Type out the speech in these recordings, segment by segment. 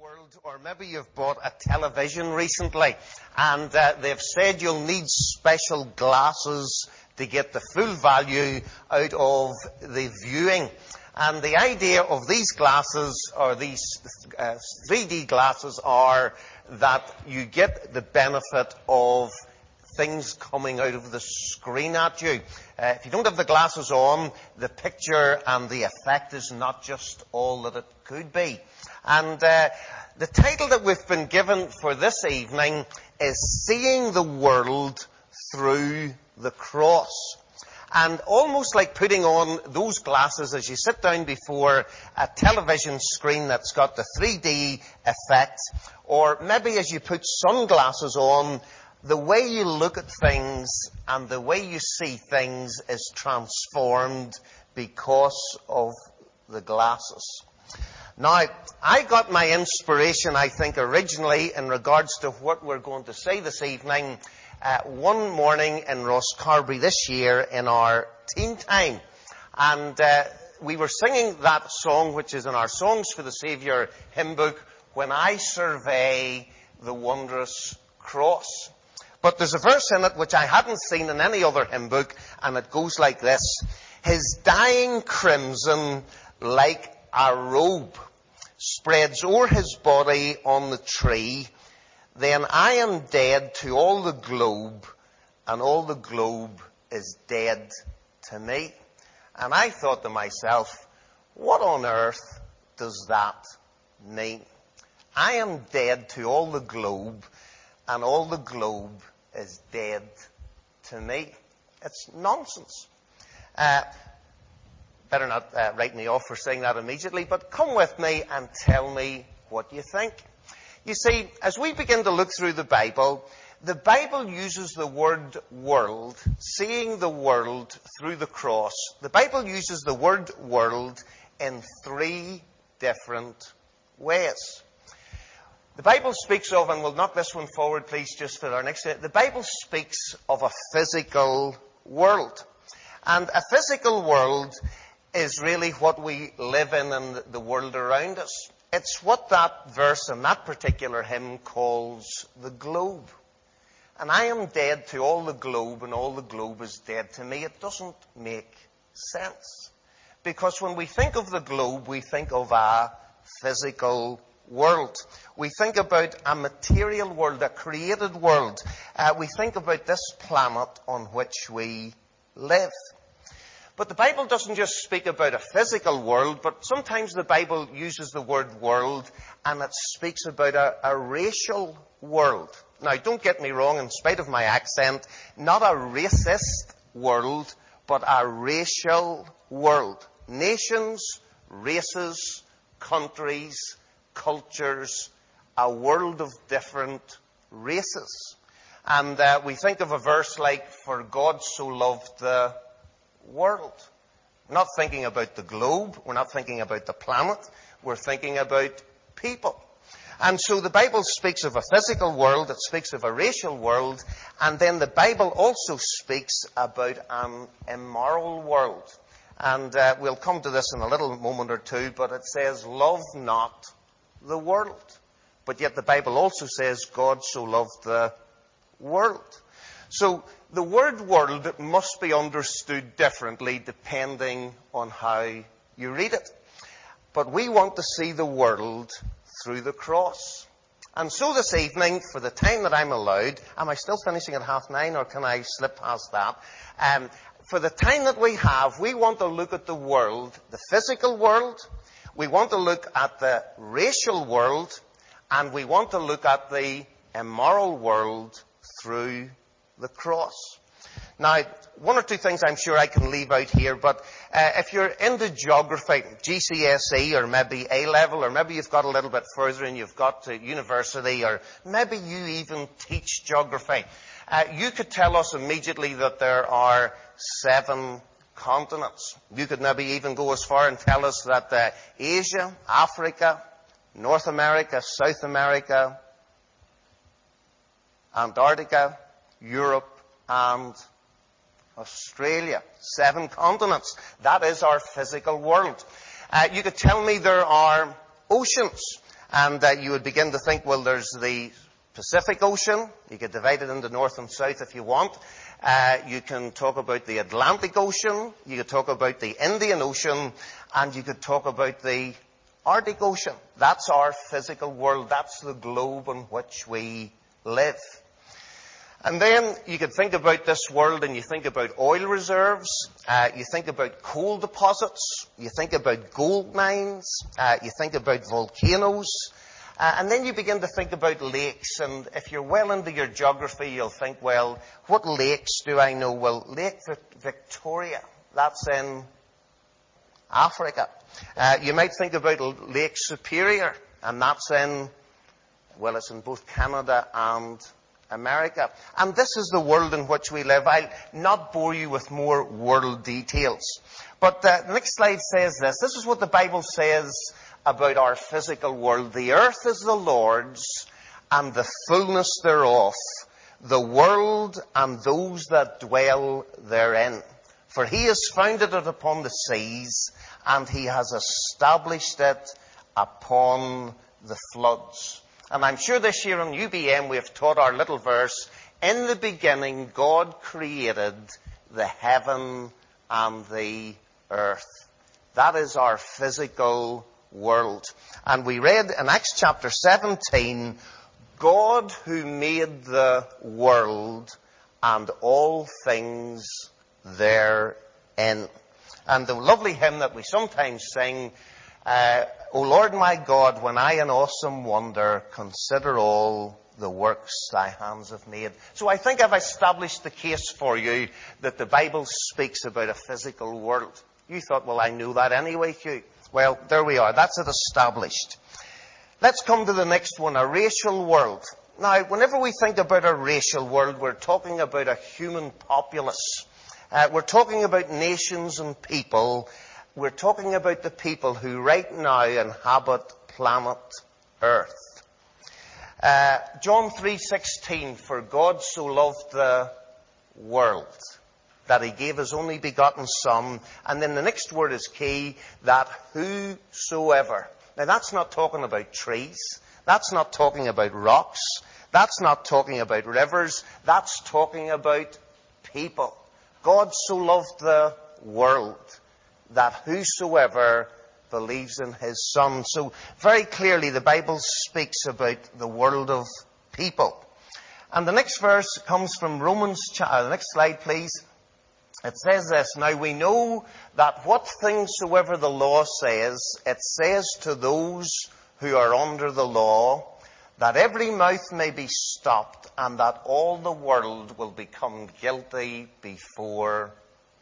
World, or maybe you've bought a television recently, and uh, they've said you'll need special glasses to get the full value out of the viewing. And the idea of these glasses, or these uh, 3D glasses, are that you get the benefit of things coming out of the screen at you. Uh, if you don't have the glasses on, the picture and the effect is not just all that it could be. And uh, the title that we've been given for this evening is Seeing the World Through the Cross. And almost like putting on those glasses as you sit down before a television screen that's got the 3D effect, or maybe as you put sunglasses on, the way you look at things and the way you see things is transformed because of the glasses. Now, I got my inspiration, I think, originally in regards to what we're going to say this evening, uh, one morning in Ross Rosscarbery this year in our teen time. And uh, we were singing that song, which is in our Songs for the Saviour hymn book, When I Survey the Wondrous Cross. But there's a verse in it which I hadn't seen in any other hymn book, and it goes like this. His dying crimson like a robe spreads o'er his body on the tree, then I am dead to all the globe, and all the globe is dead to me. And I thought to myself, what on earth does that mean? I am dead to all the globe, and all the globe is dead to me. It's nonsense. Uh, better not uh, write me off for saying that immediately, but come with me and tell me what you think. You see, as we begin to look through the Bible, the Bible uses the word world, seeing the world through the cross. The Bible uses the word world in three different ways. The Bible speaks of, and we'll knock this one forward please just for our next, the Bible speaks of a physical world. And a physical world is really what we live in and the world around us. It's what that verse in that particular hymn calls the globe. And I am dead to all the globe and all the globe is dead to me. It doesn't make sense. Because when we think of the globe, we think of a physical world. We think about a material world, a created world. Uh, we think about this planet on which we live. But the Bible doesn't just speak about a physical world, but sometimes the Bible uses the word world and it speaks about a, a racial world. Now, don't get me wrong, in spite of my accent, not a racist world, but a racial world. Nations, races, countries, cultures, a world of different races. And uh, we think of a verse like, For God so loved the world. We're not thinking about the globe. We're not thinking about the planet. We're thinking about people. And so the Bible speaks of a physical world, it speaks of a racial world, and then the Bible also speaks about an immoral world. And uh, we'll come to this in a little moment or two, but it says, love not the world. But yet the Bible also says God so loved the world. So the word world must be understood differently depending on how you read it. But we want to see the world through the cross. And so this evening, for the time that I'm allowed, am I still finishing at half nine or can I slip past that? Um, for the time that we have, we want to look at the world, the physical world, we want to look at the racial world, and we want to look at the immoral world through the cross. Now, one or two things I'm sure I can leave out here, but uh, if you're into geography, GCSE or maybe A level, or maybe you've got a little bit further and you've got to university, or maybe you even teach geography, uh, you could tell us immediately that there are seven continents. You could maybe even go as far and tell us that uh, Asia, Africa, North America, South America, Antarctica, Europe, and Australia. Seven continents. That is our physical world. Uh, you could tell me there are oceans. And uh, you would begin to think, well, there's the Pacific Ocean. You could divide it into north and south if you want. Uh, you can talk about the Atlantic Ocean. You could talk about the Indian Ocean. And you could talk about the Arctic Ocean. That's our physical world. That's the globe on which we live. And then you could think about this world and you think about oil reserves, uh, you think about coal deposits, you think about gold mines, uh, you think about volcanoes, uh, and then you begin to think about lakes. And if you're well into your geography, you'll think, well, what lakes do I know? Well, Lake Victoria, that's in Africa. Uh, you might think about Lake Superior, and that's in, well, it's in both Canada and America. And this is the world in which we live. I'll not bore you with more world details. But the next slide says this. This is what the Bible says about our physical world. The earth is the Lord's and the fullness thereof, the world and those that dwell therein. For he has founded it upon the seas and he has established it upon the floods. And I'm sure this year on UBM we have taught our little verse, in the beginning God created the heaven and the earth. That is our physical world. And we read in Acts chapter 17, God who made the world and all things therein. And the lovely hymn that we sometimes sing, uh, O Lord my God, when I in awesome wonder consider all the works thy hands have made. So I think I've established the case for you that the Bible speaks about a physical world. You thought, well, I knew that anyway, Hugh. Well, there we are. That's it established. Let's come to the next one, a racial world. Now, whenever we think about a racial world, we're talking about a human populace. Uh, we're talking about nations and people we're talking about the people who right now inhabit planet Earth. Uh, John 3:16 for God so loved the world that he gave his only begotten son and then the next word is key that whosoever. Now that's not talking about trees. That's not talking about rocks. That's not talking about rivers. That's talking about people. God so loved the world that whosoever believes in his son. So very clearly the Bible speaks about the world of people. And the next verse comes from Romans, uh, the next slide please. It says this, now we know that what things soever the law says, it says to those who are under the law, that every mouth may be stopped and that all the world will become guilty before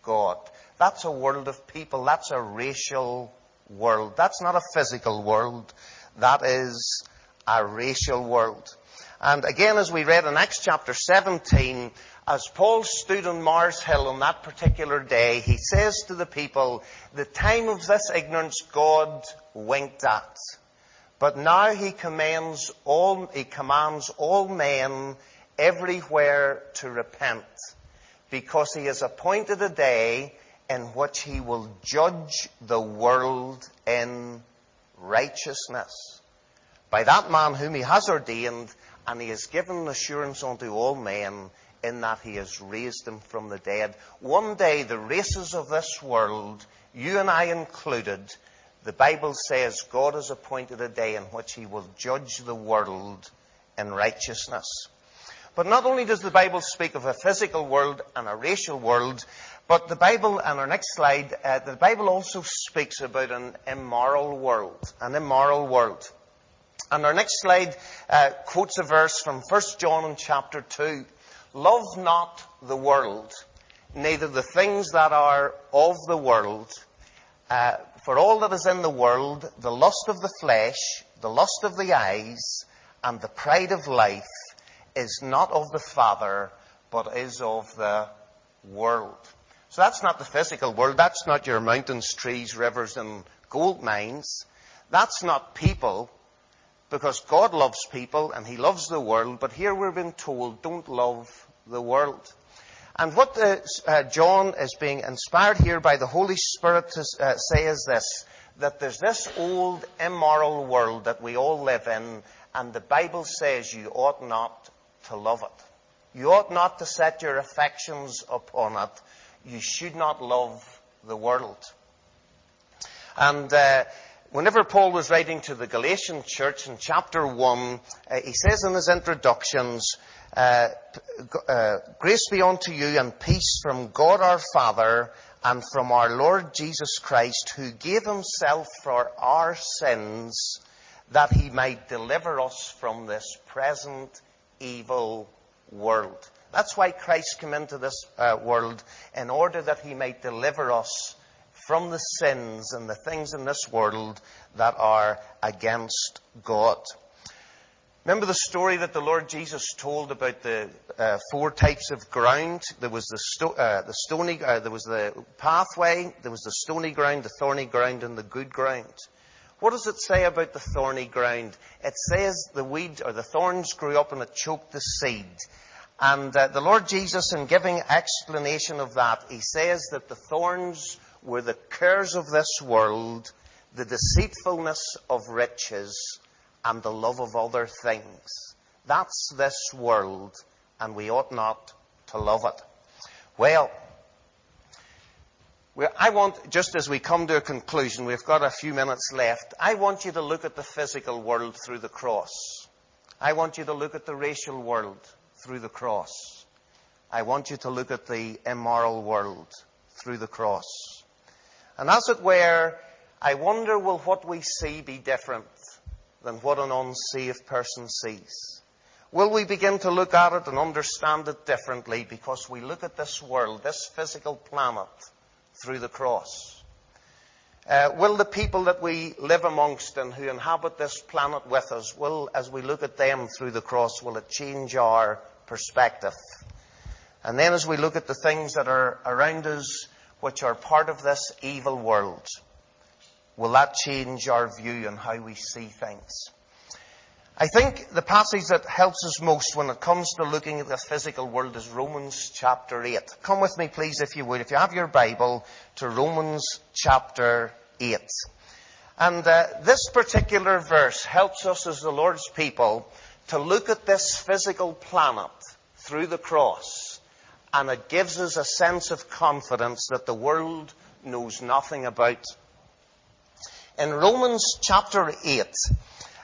God. That's a world of people. That's a racial world. That's not a physical world. That is a racial world. And again, as we read in Acts chapter 17, as Paul stood on Mars Hill on that particular day, he says to the people, the time of this ignorance God winked at. But now he commands all, he commands all men everywhere to repent because he has appointed a day in which he will judge the world in righteousness by that man whom he has ordained, and he has given assurance unto all men in that he has raised him from the dead. One day, the races of this world, you and I included, the Bible says God has appointed a day in which he will judge the world in righteousness. But not only does the Bible speak of a physical world and a racial world, the Bible, and our next slide, uh, the Bible also speaks about an immoral world, an immoral world. And our next slide uh, quotes a verse from 1 John in chapter 2. Love not the world, neither the things that are of the world. Uh, for all that is in the world, the lust of the flesh, the lust of the eyes, and the pride of life is not of the Father, but is of the world. So that's not the physical world. That's not your mountains, trees, rivers, and gold mines. That's not people, because God loves people and He loves the world. But here we're being told, don't love the world. And what uh, uh, John is being inspired here by the Holy Spirit to uh, say is this, that there's this old immoral world that we all live in, and the Bible says you ought not to love it. You ought not to set your affections upon it. You should not love the world. And uh, whenever Paul was writing to the Galatian church in chapter 1, uh, he says in his introductions, uh, uh, Grace be unto you and peace from God our Father and from our Lord Jesus Christ, who gave himself for our sins that he might deliver us from this present evil world. That's why Christ came into this uh, world in order that he might deliver us from the sins and the things in this world that are against God. Remember the story that the Lord Jesus told about the uh, four types of ground? There was the, sto- uh, the stony, uh, there was the pathway, there was the stony ground, the thorny ground, and the good ground. What does it say about the thorny ground? It says the weed or the thorns grew up and it choked the seed. And uh, the Lord Jesus, in giving explanation of that, he says that the thorns were the cares of this world, the deceitfulness of riches, and the love of other things. That's this world, and we ought not to love it. Well, I want, just as we come to a conclusion, we've got a few minutes left, I want you to look at the physical world through the cross. I want you to look at the racial world through the cross. I want you to look at the immoral world through the cross. And as it were, I wonder will what we see be different than what an unsaved person sees? Will we begin to look at it and understand it differently because we look at this world, this physical planet, through the cross? Uh, will the people that we live amongst and who inhabit this planet with us, will, as we look at them through the cross, will it change our perspective? And then as we look at the things that are around us, which are part of this evil world, will that change our view on how we see things? I think the passage that helps us most when it comes to looking at the physical world is Romans chapter 8. Come with me, please, if you would, if you have your Bible, to Romans chapter 8. And uh, this particular verse helps us as the Lord's people to look at this physical planet through the cross and it gives us a sense of confidence that the world knows nothing about. In Romans chapter 8,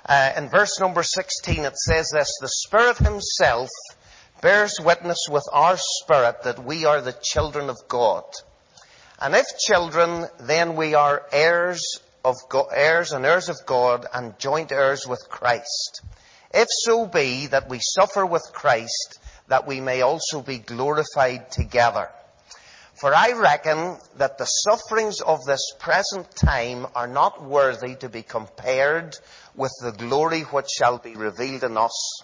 uh, in verse number 16, it says this, the Spirit Himself bears witness with our spirit that we are the children of God. And if children, then we are heirs of God, heirs and heirs of God and joint heirs with Christ. If so be that we suffer with Christ, that we may also be glorified together. For I reckon that the sufferings of this present time are not worthy to be compared with the glory which shall be revealed in us.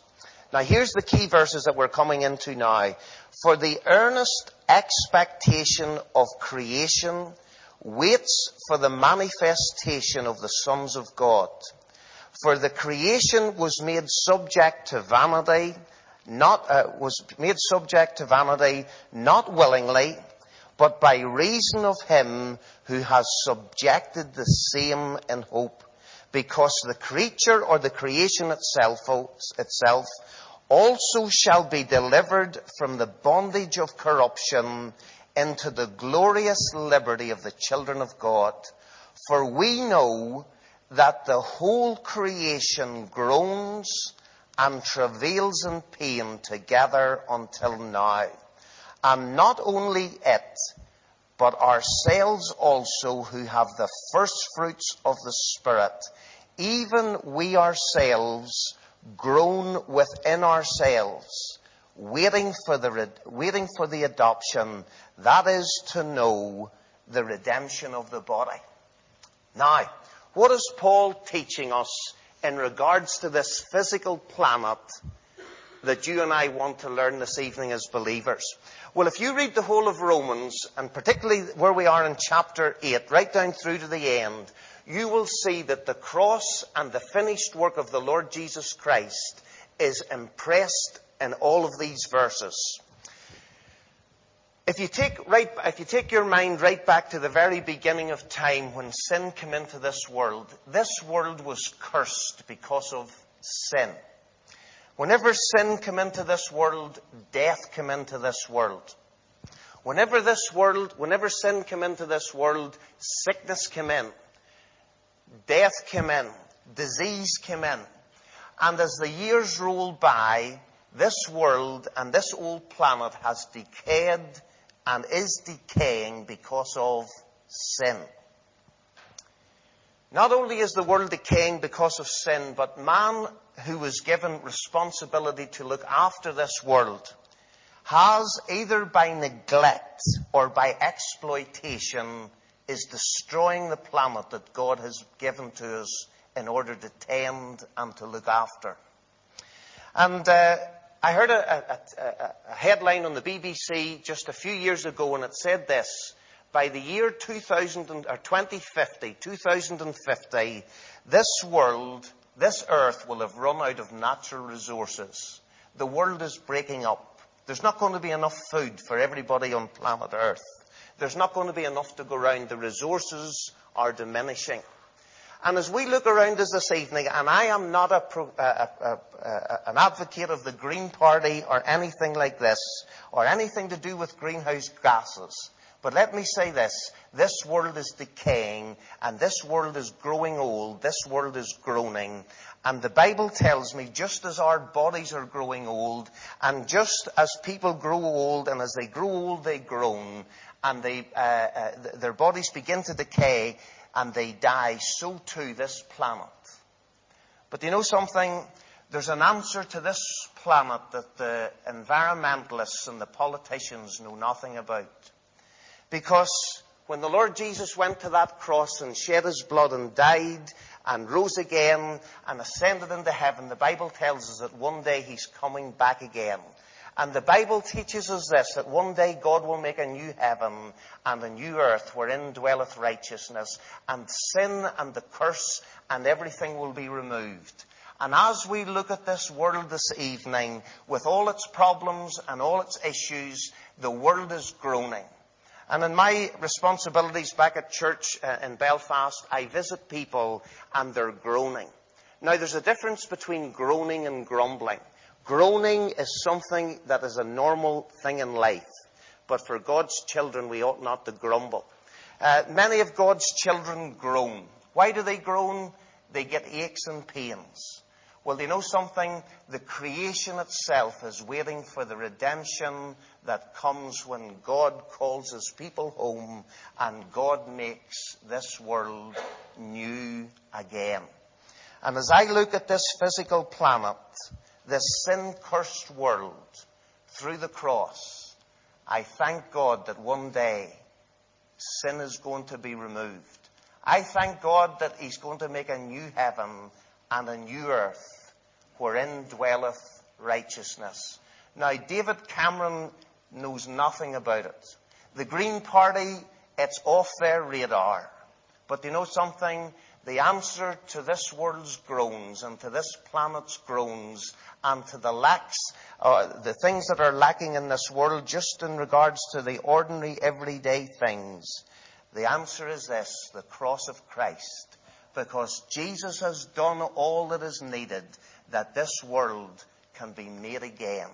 Now here's the key verses that we're coming into now. For the earnest expectation of creation waits for the manifestation of the sons of God. For the creation was made subject to vanity, not, uh, was made subject to vanity, not willingly, but by reason of him who has subjected the same in hope. Because the creature or the creation itself, itself also shall be delivered from the bondage of corruption into the glorious liberty of the children of God. For we know that the whole creation groans and travails and pain together until now. And not only it, but ourselves also who have the first fruits of the Spirit, even we ourselves groan within ourselves, waiting for the, waiting for the adoption, that is to know the redemption of the body. Now, what is Paul teaching us in regards to this physical planet that you and I want to learn this evening as believers? Well, if you read the whole of Romans, and particularly where we are in chapter 8, right down through to the end, you will see that the cross and the finished work of the Lord Jesus Christ is impressed in all of these verses. If you take right, if you take your mind right back to the very beginning of time when sin came into this world, this world was cursed because of sin. Whenever sin came into this world, death came into this world. Whenever this world, whenever sin came into this world, sickness came in, death came in, disease came in. And as the years rolled by, this world and this old planet has decayed and is decaying because of sin. Not only is the world decaying because of sin, but man who was given responsibility to look after this world has either by neglect or by exploitation is destroying the planet that God has given to us in order to tend and to look after. And uh, I heard a, a, a, headline on the BBC just a few years ago, and it said this: By the year 2000 or 2050, 2050, this world, this Earth, will have run out of natural resources. The world is breaking up. There's not going to be enough food for everybody on planet Earth. There's not going to be enough to go around. The resources are diminishing. And as we look around us this evening, and I am not an advocate of the Green Party or anything like this, or anything to do with greenhouse gases, but let me say this. This world is decaying and this world is growing old. This world is groaning. And the Bible tells me just as our bodies are growing old and just as people grow old and as they grow old they groan and uh, uh, their bodies begin to decay, and they die, so too this planet. But you know something? There's an answer to this planet that the environmentalists and the politicians know nothing about. Because when the Lord Jesus went to that cross and shed his blood and died and rose again and ascended into heaven, the Bible tells us that one day he's coming back again. And the Bible teaches us this, that one day God will make a new heaven and a new earth wherein dwelleth righteousness, and sin and the curse and everything will be removed. And as we look at this world this evening, with all its problems and all its issues, the world is groaning. And in my responsibilities back at church uh, in Belfast, I visit people and they're groaning. Now there's a difference between groaning and grumbling. Groaning is something that is a normal thing in life. But for God's children, we ought not to grumble. Uh, many of God's children groan. Why do they groan? They get aches and pains. Well, you know something? The creation itself is waiting for the redemption that comes when God calls his people home and God makes this world new again. And as I look at this physical planet, this sin cursed world through the cross, I thank God that one day sin is going to be removed. I thank God that He's going to make a new heaven and a new earth wherein dwelleth righteousness. Now, David Cameron knows nothing about it. The Green Party, it's off their radar. But you know something? The answer to this world's groans and to this planet's groans and to the lacks, uh, the things that are lacking in this world just in regards to the ordinary everyday things. The answer is this, the cross of Christ. Because Jesus has done all that is needed that this world can be made again.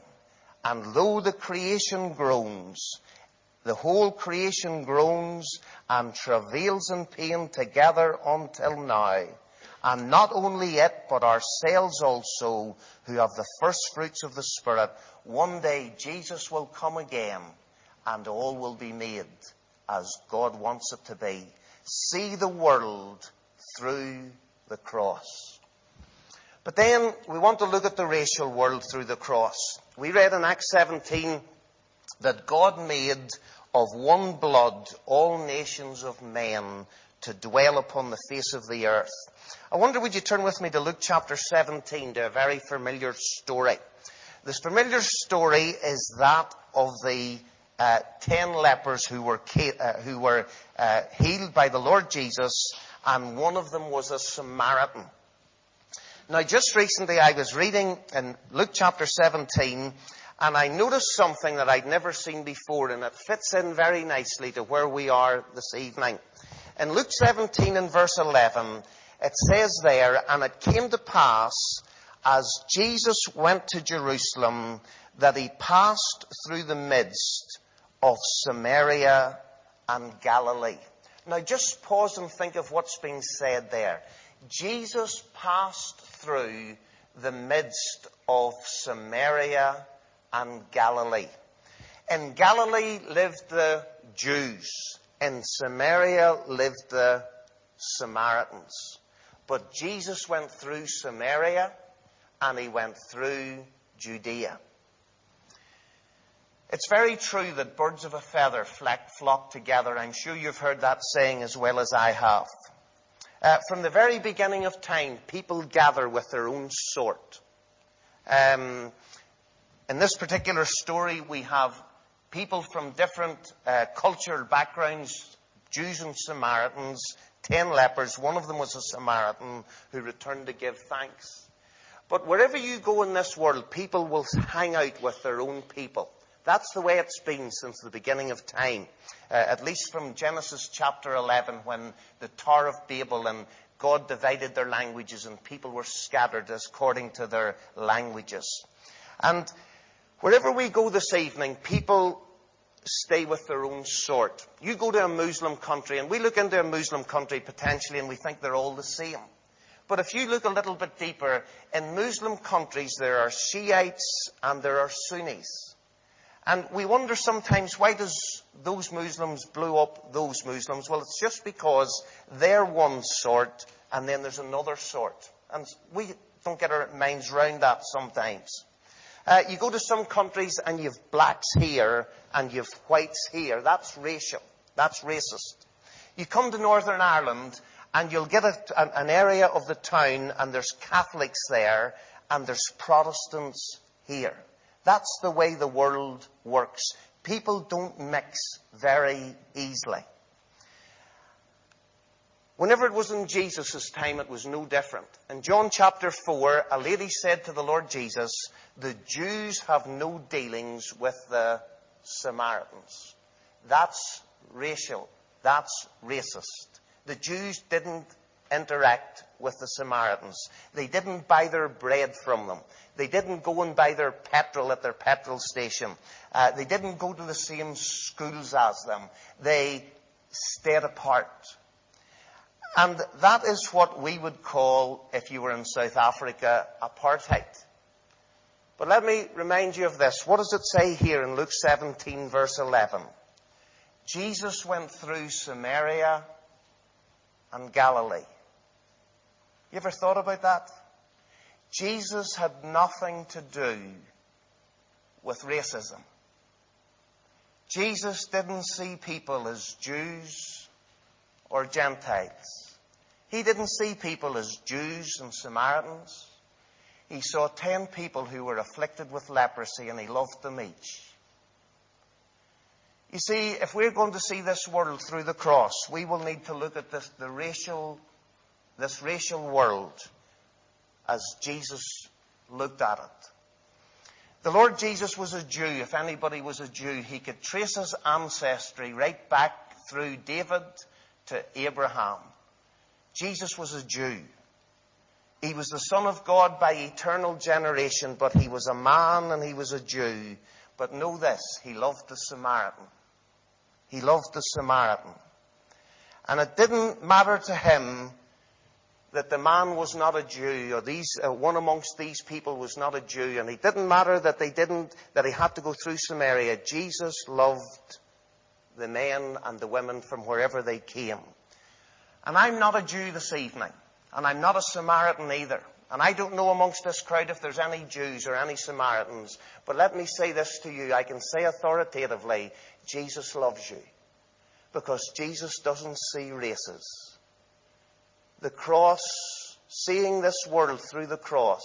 And though the creation groans, the whole creation groans and travails in pain together until now. And not only it, but ourselves also, who have the first fruits of the Spirit, one day Jesus will come again and all will be made as God wants it to be. See the world through the cross. But then we want to look at the racial world through the cross. We read in Acts 17 that God made of one blood all nations of men to dwell upon the face of the earth. I wonder would you turn with me to Luke chapter 17 to a very familiar story. This familiar story is that of the uh, ten lepers who were, uh, who were uh, healed by the Lord Jesus, and one of them was a Samaritan. Now, just recently I was reading in Luke chapter 17, And I noticed something that I'd never seen before, and it fits in very nicely to where we are this evening. In Luke 17 and verse 11, it says there, And it came to pass, as Jesus went to Jerusalem, that he passed through the midst of Samaria and Galilee. Now just pause and think of what's being said there. Jesus passed through the midst of Samaria and Galilee. In Galilee lived the Jews. In Samaria lived the Samaritans. But Jesus went through Samaria and he went through Judea. It's very true that birds of a feather flock together. I'm sure you've heard that saying as well as I have. Uh, from the very beginning of time, people gather with their own sort. Um, in this particular story, we have people from different uh, cultural backgrounds, Jews and Samaritans, ten lepers. One of them was a Samaritan who returned to give thanks. But wherever you go in this world, people will hang out with their own people. That's the way it's been since the beginning of time. Uh, at least from Genesis chapter 11 when the Tower of Babel and God divided their languages and people were scattered according to their languages. And wherever we go this evening, people stay with their own sort. You go to a Muslim country and we look into a Muslim country potentially and we think they're all the same. But if you look a little bit deeper, in Muslim countries there are Shiites and there are Sunnis. And we wonder sometimes why does those Muslims blow up those Muslims? Well, it's just because they're one sort and then there's another sort. And we don't get our minds round that sometimes. Uh, you go to some countries and you've blacks here and you've whites here. That's racial. That's racist. You come to Northern Ireland and you'll get an area of the town and there's Catholics there and there's Protestants here. That's the way the world works. People don't mix very easily. Whenever it was in Jesus' time, it was no different. In John chapter 4, a lady said to the Lord Jesus, the Jews have no dealings with the Samaritans. That's racial. That's racist. The Jews didn't interact with the Samaritans. They didn't buy their bread from them. They didn't go and buy their petrol at their petrol station. Uh, they didn't go to the same schools as them. They stayed apart. And that is what we would call, if you were in South Africa, apartheid. But let me remind you of this. What does it say here in Luke 17 verse 11? Jesus went through Samaria and Galilee. You ever thought about that? Jesus had nothing to do with racism. Jesus didn't see people as Jews or Gentiles. He didn't see people as Jews and Samaritans. He saw ten people who were afflicted with leprosy and he loved them each. You see, if we're going to see this world through the cross, we will need to look at this, the racial, this racial world as Jesus looked at it. The Lord Jesus was a Jew. If anybody was a Jew, he could trace his ancestry right back through David to Abraham. Jesus was a Jew. He was the Son of God by eternal generation, but he was a man and he was a Jew. But know this, he loved the Samaritan. He loved the Samaritan. And it didn't matter to him that the man was not a Jew, or these, uh, one amongst these people was not a Jew, and it didn't matter that they didn't, that he had to go through Samaria. Jesus loved the men and the women from wherever they came. And I'm not a Jew this evening, and I'm not a Samaritan either. And I don't know amongst this crowd if there's any Jews or any Samaritans, but let me say this to you. I can say authoritatively, Jesus loves you. Because Jesus doesn't see races the cross, seeing this world through the cross,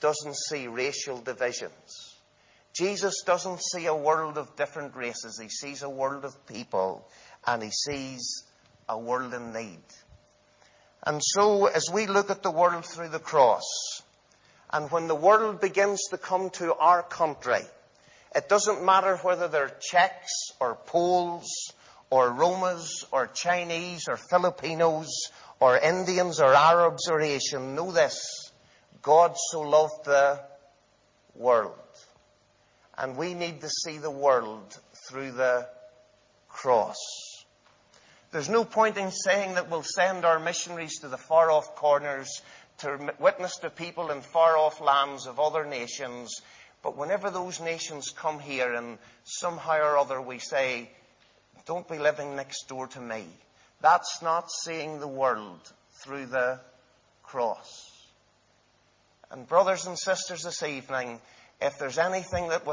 doesn't see racial divisions. Jesus doesn't see a world of different races. He sees a world of people and he sees a world in need. And so as we look at the world through the cross, And when the world begins to come to our country, it doesn't matter whether they're Czechs or Poles or Romas or Chinese or Filipinos or Indians or Arabs or Asian. Know this. God so loved the world. And we need to see the world through the cross. There's no point in saying that we'll send our missionaries to the far off corners to witness to people in far off lands of other nations. But whenever those nations come here and somehow or other we say, don't be living next door to me. That's not seeing the world through the cross. And brothers and sisters this evening, if there's anything that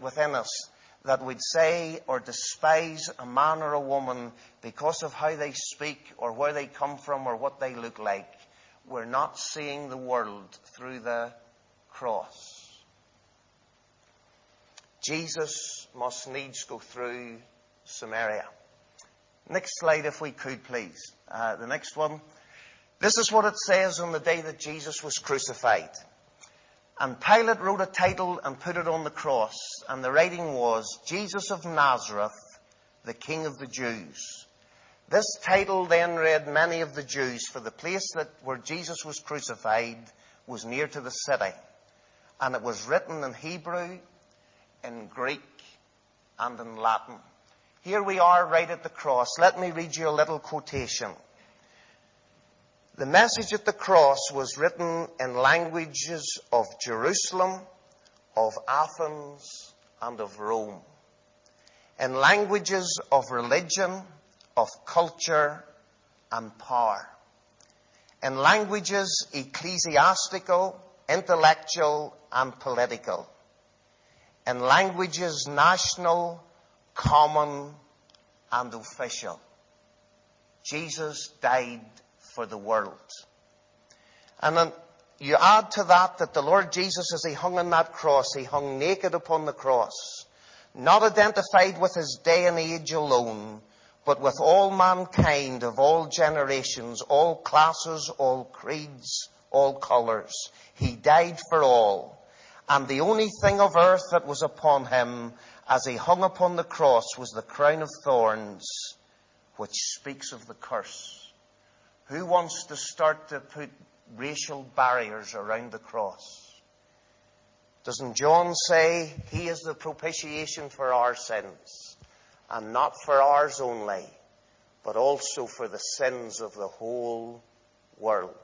within us that we'd say or despise a man or a woman because of how they speak or where they come from or what they look like, we're not seeing the world through the cross. Jesus must needs go through Samaria. Next slide, if we could, please. Uh, the next one. This is what it says on the day that Jesus was crucified. And Pilate wrote a title and put it on the cross, and the writing was, Jesus of Nazareth, the King of the Jews. This title then read many of the Jews, for the place that where Jesus was crucified was near to the city. And it was written in Hebrew, in Greek, and in Latin. Here we are right at the cross. Let me read you a little quotation. The message at the cross was written in languages of Jerusalem, of Athens, and of Rome. In languages of religion, of culture and power. In languages ecclesiastical, intellectual, and political. In languages national, common, and official. Jesus died for the world. And then you add to that that the Lord Jesus, as he hung on that cross, he hung naked upon the cross, not identified with his day and age alone, but with all mankind of all generations, all classes, all creeds, all colours. He died for all. And the only thing of earth that was upon him as he hung upon the cross was the crown of thorns, which speaks of the curse. Who wants to start to put racial barriers around the cross? Doesn't John say he is the propitiation for our sins? and not for ours only, but also for the sins of the whole world.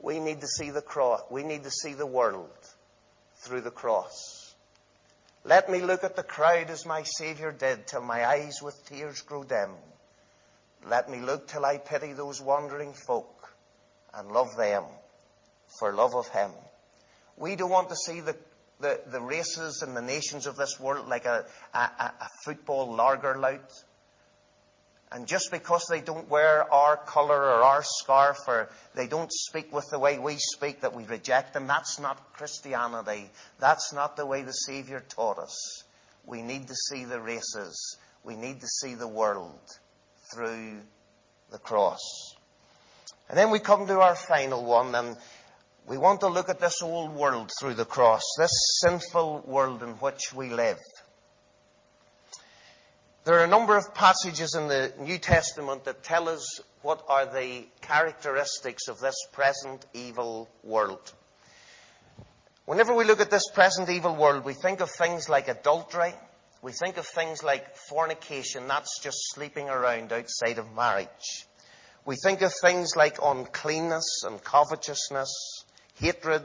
We need to see the cross. We need to see the world through the cross. Let me look at the crowd as my Saviour did till my eyes with tears grow dim. Let me look till I pity those wandering folk and love them for love of Him. We don't want to see the the, the races and the nations of this world like a, a, a football lager lout. And just because they don't wear our colour or our scarf or they don't speak with the way we speak that we reject them, that's not Christianity. That's not the way the Saviour taught us. We need to see the races. We need to see the world through the cross. And then we come to our final one, and we want to look at this old world through the cross, this sinful world in which we live. There are a number of passages in the New Testament that tell us what are the characteristics of this present evil world. Whenever we look at this present evil world, we think of things like adultery. We think of things like fornication. That's just sleeping around outside of marriage. We think of things like uncleanness and covetousness hatred,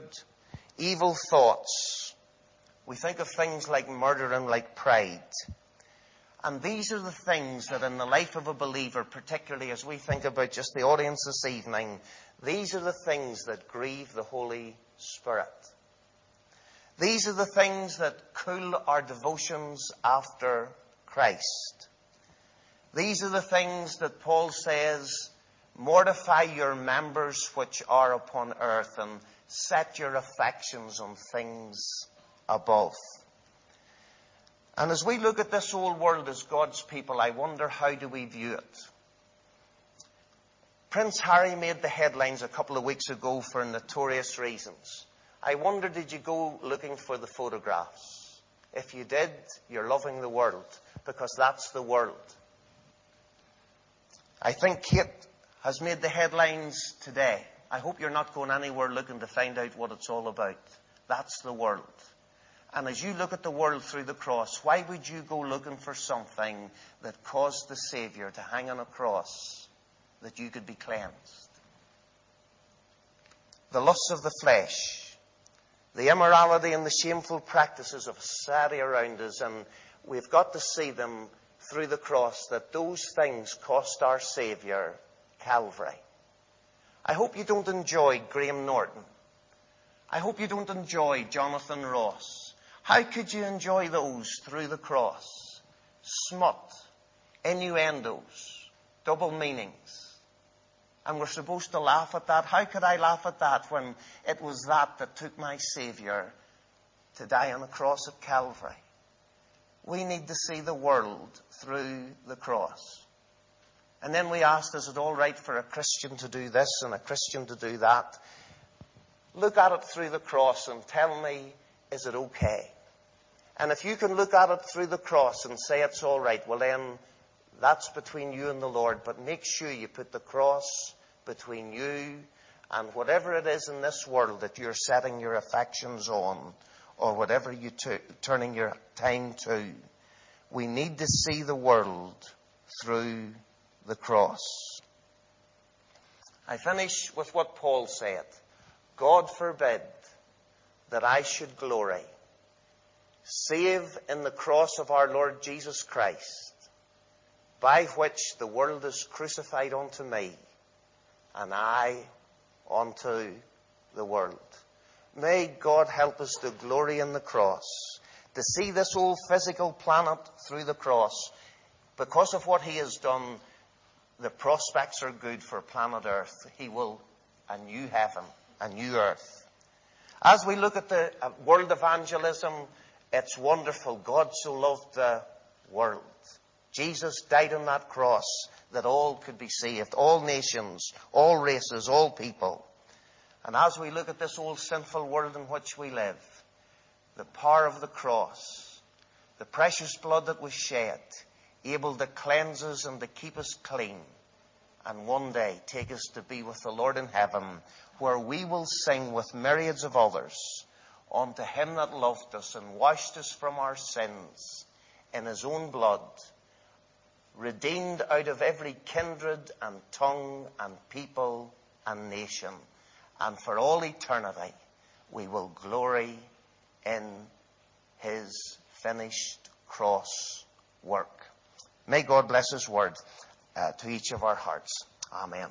evil thoughts. We think of things like murder and like pride. And these are the things that in the life of a believer, particularly as we think about just the audience this evening, these are the things that grieve the Holy Spirit. These are the things that cool our devotions after Christ. These are the things that Paul says, mortify your members which are upon earth and set your affections on things above. And as we look at this old world as God's people, I wonder how do we view it? Prince Harry made the headlines a couple of weeks ago for notorious reasons. I wonder did you go looking for the photographs? If you did, you're loving the world because that's the world. I think Kate has made the headlines today. I hope you're not going anywhere looking to find out what it's all about. That's the world. And as you look at the world through the cross, why would you go looking for something that caused the Savior to hang on a cross that you could be cleansed? The lusts of the flesh, the immorality and the shameful practices of society around us, and we've got to see them through the cross that those things cost our Savior Calvary. I hope you don't enjoy Graham Norton. I hope you don't enjoy Jonathan Ross. How could you enjoy those through the cross? Smut, innuendos, double meanings. And we're supposed to laugh at that. How could I laugh at that when it was that that took my Savior to die on the cross at Calvary? We need to see the world through the cross. And then we asked, is it all right for a Christian to do this and a Christian to do that? Look at it through the cross and tell me, is it okay? And if you can look at it through the cross and say it's all right, well then that's between you and the Lord. But make sure you put the cross between you and whatever it is in this world that you're setting your affections on or whatever you're turning your time to. We need to see the world through the cross. I finish with what Paul said. God forbid that I should glory save in the cross of our Lord Jesus Christ, by which the world is crucified unto me, and I unto the world. May God help us to glory in the cross, to see this old physical planet through the cross. Because of what He has done, the prospects are good for planet Earth. He will a new heaven, a new earth. As we look at the uh, world evangelism, it's wonderful. God so loved the world. Jesus died on that cross that all could be saved. All nations, all races, all people. And as we look at this old sinful world in which we live, the power of the cross, the precious blood that was shed, able to cleanse us and to keep us clean, and one day take us to be with the Lord in heaven, where we will sing with myriads of others unto him that loved us and washed us from our sins in his own blood, redeemed out of every kindred and tongue and people and nation. And for all eternity, we will glory in his finished cross work. May God bless his word uh, to each of our hearts. Amen.